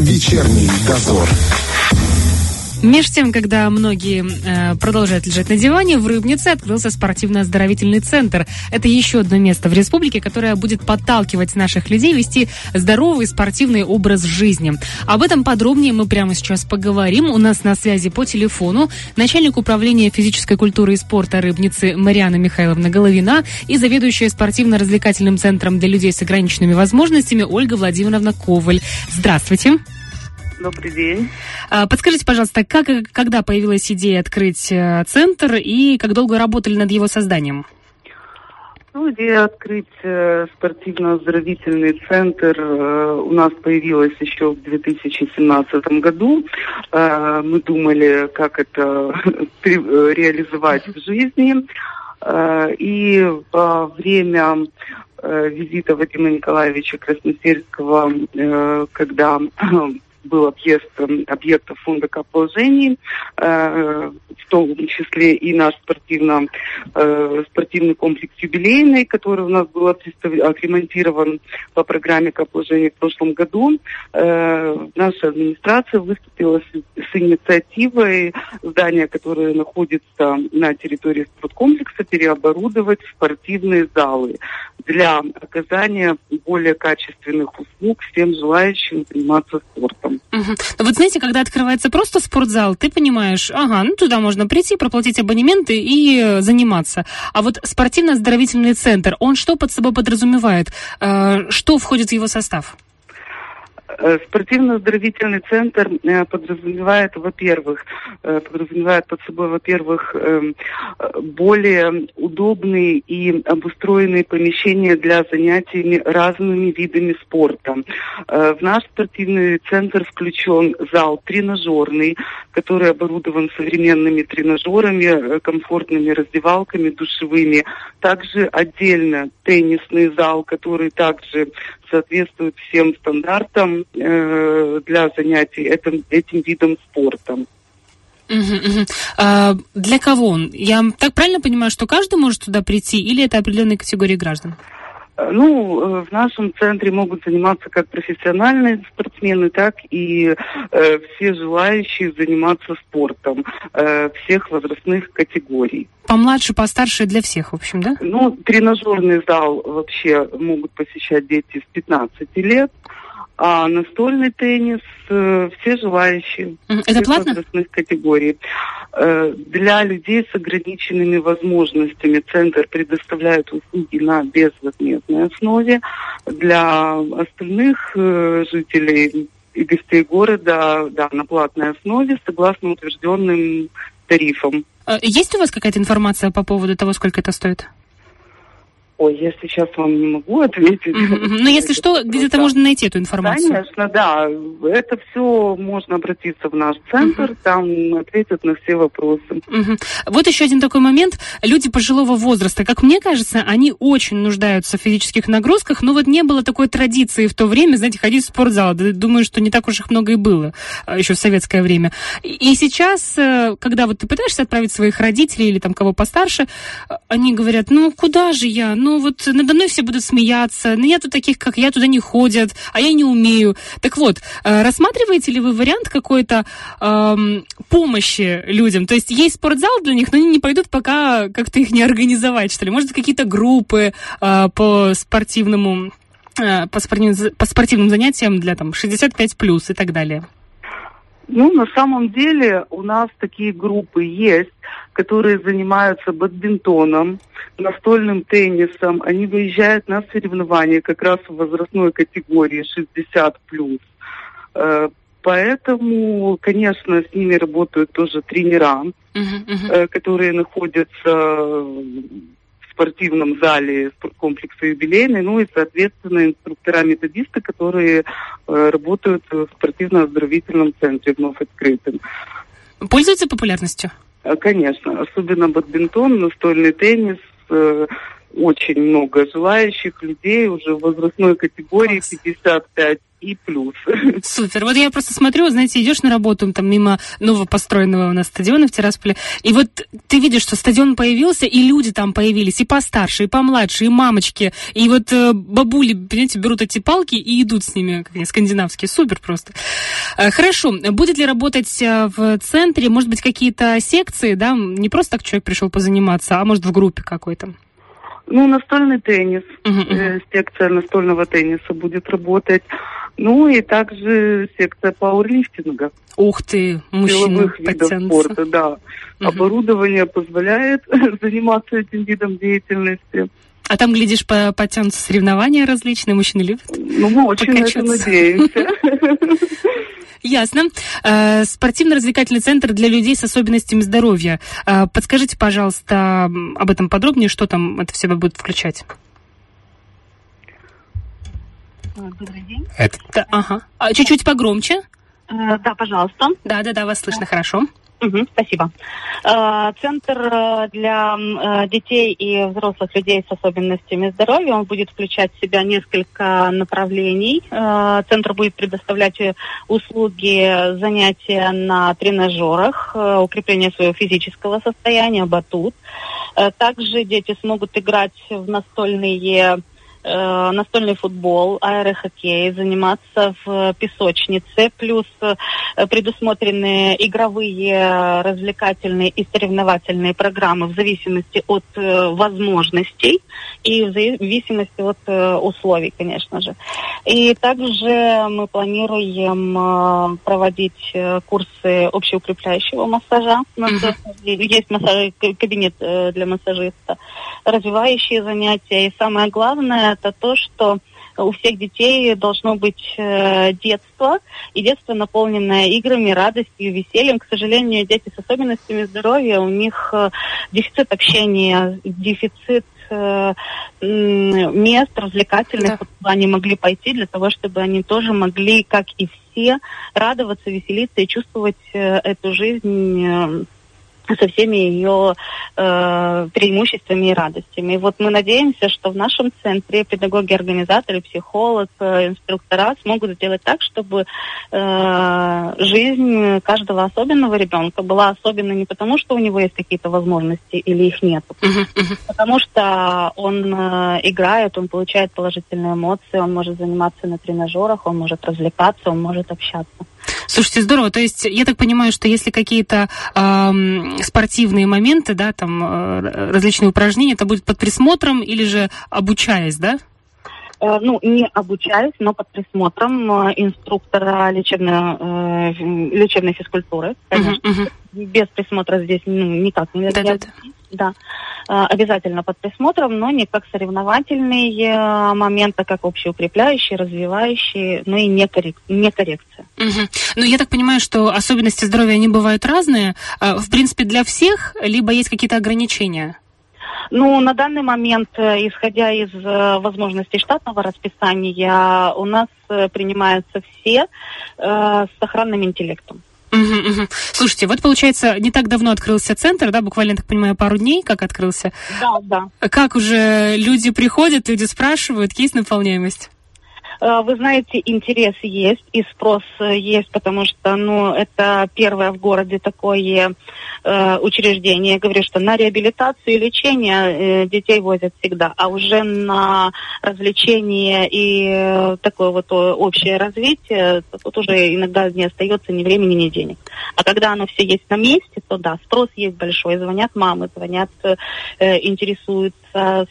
Вечерний дозор. Меж тем, когда многие э, продолжают лежать на диване, в Рыбнице открылся спортивно-оздоровительный центр. Это еще одно место в республике, которое будет подталкивать наших людей вести здоровый спортивный образ жизни. Об этом подробнее мы прямо сейчас поговорим. У нас на связи по телефону начальник управления физической культуры и спорта Рыбницы Мариана Михайловна Головина и заведующая спортивно-развлекательным центром для людей с ограниченными возможностями Ольга Владимировна Коваль. Здравствуйте. Добрый день. А, подскажите, пожалуйста, как и когда появилась идея открыть э, центр и как долго работали над его созданием? Ну, идея открыть э, спортивно-оздоровительный центр э, у нас появилась еще в 2017 году. Мы думали, как это реализовать в жизни. И во время визита Вадима Николаевича Красносельского, когда был объезд объектов фонда каположений, э, в том числе и наш спортивно, э, спортивный комплекс юбилейный, который у нас был отремонтирован по программе каположений в прошлом году. Э, наша администрация выступила с, с инициативой здания, которое находится на территории спорткомплекса, переоборудовать в спортивные залы для оказания более качественных услуг всем желающим заниматься спортом. Угу. Вот знаете, когда открывается просто спортзал, ты понимаешь, ага, ну туда можно прийти, проплатить абонементы и э, заниматься. А вот спортивно-оздоровительный центр, он что под собой подразумевает? Э, что входит в его состав? Э, спортивно-оздоровительный центр э, подразумевает, во-первых, э, подразумевает под собой, во-первых, эм, более удобные и обустроенные помещения для занятий разными видами спорта. В наш спортивный центр включен зал тренажерный, который оборудован современными тренажерами, комфортными раздевалками, душевыми. Также отдельно теннисный зал, который также соответствует всем стандартам э, для занятий этим, этим видом спорта. А, для кого он? Я так правильно понимаю, что каждый может туда прийти или это определенные категории граждан? Ну, э, в нашем центре могут заниматься как профессиональные спортсмены, так и э, все желающие заниматься спортом э, всех возрастных категорий. Помладше, постарше для всех, в общем, да? Ну, тренажерный зал вообще могут посещать дети с 15 лет. А настольный теннис э, все желающие. Это платно? возрастных категорий. Э, для людей с ограниченными возможностями центр предоставляет услуги на безвозмездной основе. Для остальных э, жителей и гостей города да, на платной основе согласно утвержденным тарифам. Есть у вас какая-то информация по поводу того, сколько это стоит? Ой, я сейчас вам не могу ответить. Mm-hmm. Ну, если что, где-то можно найти эту информацию. Конечно, да. Это все можно обратиться в наш центр, mm-hmm. там ответят на все вопросы. Mm-hmm. Вот еще один такой момент. Люди пожилого возраста, как мне кажется, они очень нуждаются в физических нагрузках, но вот не было такой традиции в то время, знаете, ходить в спортзал. Думаю, что не так уж их много и было а, еще в советское время. И сейчас, э, когда вот ты пытаешься отправить своих родителей или там кого постарше, э, они говорят, ну, куда же я? Ну, ну вот надо мной все будут смеяться, ну нету таких, как я, туда не ходят, а я не умею. Так вот, э, рассматриваете ли вы вариант какой-то эм, помощи людям? То есть есть спортзал для них, но они не пойдут, пока как-то их не организовать, что ли? Может, какие-то группы э, по спортивному э, по, спортивным, по спортивным занятиям для там 65 плюс и так далее? Ну, на самом деле у нас такие группы есть, которые занимаются бадминтоном, настольным теннисом. Они выезжают на соревнования как раз в возрастной категории 60 плюс. Э, поэтому, конечно, с ними работают тоже тренера, uh-huh, uh-huh. которые находятся спортивном зале спорткомплекса юбилейный, ну и, соответственно, инструктора-методисты, которые э, работают в спортивно-оздоровительном центре вновь открытым. Пользуются популярностью? Э, конечно, особенно бадминтон, настольный теннис, э, очень много желающих людей уже в возрастной категории Класс. 55 и плюс. Супер. Вот я просто смотрю, знаете, идешь на работу там мимо новопостроенного у нас стадиона в Тирасполе, и вот ты видишь, что стадион появился, и люди там появились, и постарше, и помладше, и мамочки, и вот э, бабули, понимаете, берут эти палки и идут с ними, как они, скандинавские. Супер просто. Э, хорошо. Будет ли работать э, в центре, может быть, какие-то секции, да, не просто так человек пришел позаниматься, а может в группе какой-то? Ну, настольный теннис, uh-huh, uh-huh. секция настольного тенниса будет работать. Ну и также секция пауэрлифтинга. Ух ты, мужчина видов спорта, да. Угу. Оборудование позволяет заниматься этим видом деятельности. А там, глядишь, по потянутся соревнования различные, мужчины любят? Ну, мы очень на это надеемся. Ясно. Э, спортивно-развлекательный центр для людей с особенностями здоровья. Э, подскажите, пожалуйста, об этом подробнее, что там это в себя будет включать? Добрый день. Это... Да, ага. А, чуть-чуть погромче. Э, да, пожалуйста. Да, да, да, вас слышно хорошо. Угу, спасибо. Э, центр э, для детей и взрослых людей с особенностями здоровья, он будет включать в себя несколько направлений. Центр будет предоставлять услуги занятия на тренажерах, укрепление своего физического состояния, батут. Также дети смогут играть в настольные э, настольный футбол, аэрохоккей, заниматься в песочнице, плюс э, предусмотрены игровые, развлекательные и соревновательные программы в зависимости от э, возможностей и в зависимости от э, условий, конечно же. И также мы планируем э, проводить э, курсы общеукрепляющего массажа. У нас есть массаж, кабинет э, для массажиста, развивающие занятия. И самое главное это то, что у всех детей должно быть э, детство, и детство, наполненное играми, радостью, весельем. К сожалению, дети с особенностями здоровья, у них э, дефицит общения, дефицит э, мест развлекательных, да. куда они могли пойти для того, чтобы они тоже могли, как и все, радоваться, веселиться и чувствовать э, эту жизнь э, со всеми ее э, преимуществами и радостями. И вот мы надеемся, что в нашем центре педагоги, организаторы, психолог, э, инструктора смогут сделать так, чтобы э, жизнь каждого особенного ребенка была особенной не потому, что у него есть какие-то возможности или их нет, uh-huh, uh-huh. потому что он э, играет, он получает положительные эмоции, он может заниматься на тренажерах, он может развлекаться, он может общаться. Слушайте, здорово. То есть я так понимаю, что если какие-то э, спортивные моменты, да, там э, различные упражнения, это будет под присмотром или же обучаясь, да? Э, ну, не обучаясь, но под присмотром э, инструктора лечебной, э, лечебной физкультуры, конечно. Uh-huh, uh-huh. Без присмотра здесь ну, никак нельзя. Да, да, да. Да. Обязательно под присмотром, но не как соревновательный момент, а как общеукрепляющий, развивающий, но и не, коррек... не коррекция. Угу. Ну, я так понимаю, что особенности здоровья, они бывают разные. В принципе, для всех, либо есть какие-то ограничения? Ну, на данный момент, э, исходя из э, возможностей штатного расписания, у нас э, принимаются все э, с сохранным интеллектом. Угу. Слушайте, вот получается, не так давно открылся центр, да, буквально, так понимаю, пару дней, как открылся. Да, да. Как уже люди приходят, люди спрашивают, есть наполняемость? Э, вы знаете, интерес есть и спрос э, есть, потому что, ну, это первое в городе такое э, учреждение. Я говорю, что на реабилитацию и лечение э, детей возят всегда, а уже на развлечение и э, такое вот общее развитие тут уже иногда не остается ни времени, ни денег. А когда оно все есть на месте, то да, спрос есть большой. Звонят мамы, звонят, э, интересуются,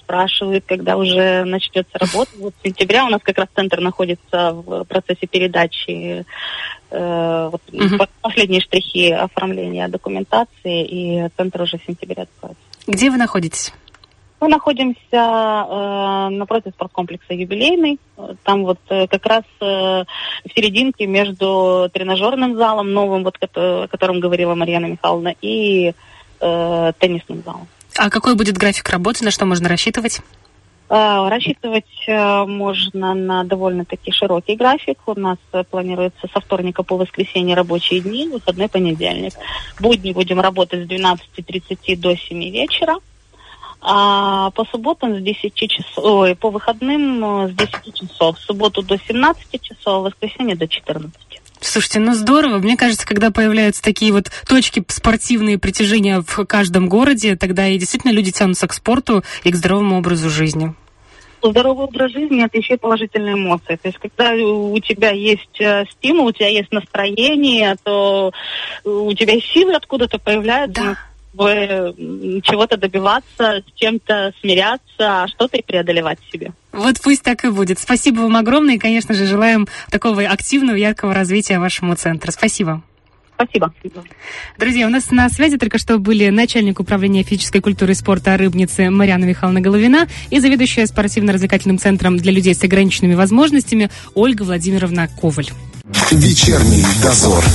спрашивают, когда уже начнется работа. Вот с сентября у нас как раз центр центр находится в процессе передачи э, вот, угу. последние штрихи оформления документации, и центр уже в сентябре откроется. Где вы находитесь? Мы находимся э, напротив спорткомплекса «Юбилейный». Там вот э, как раз э, в серединке между тренажерным залом, новым, вот, о котором говорила Марьяна Михайловна, и э, теннисным залом. А какой будет график работы, на что можно рассчитывать? Э, рассчитывать э, можно на довольно-таки широкий график. У нас э, планируется со вторника по воскресенье рабочие дни, выходной понедельник. Будни будем работать с 12.30 до 7 вечера. А по субботам с 10 часов, ой, по выходным э, с 10 часов, в субботу до 17 часов, в воскресенье до 14. Слушайте, ну здорово. Мне кажется, когда появляются такие вот точки спортивные притяжения в каждом городе, тогда и действительно люди тянутся к спорту и к здоровому образу жизни. Здоровый образ жизни – это еще и положительные эмоции. То есть, когда у тебя есть э, стимул, у тебя есть настроение, то у тебя силы откуда-то появляются. Да чего-то добиваться, с чем-то смиряться, а что-то и преодолевать в себе. Вот пусть так и будет. Спасибо вам огромное и, конечно же, желаем такого активного, яркого развития вашему центру. Спасибо. Спасибо. Друзья, у нас на связи только что были начальник управления физической культуры и спорта Рыбницы Марьяна Михайловна Головина и заведующая спортивно-развлекательным центром для людей с ограниченными возможностями Ольга Владимировна Коваль. Вечерний дозор.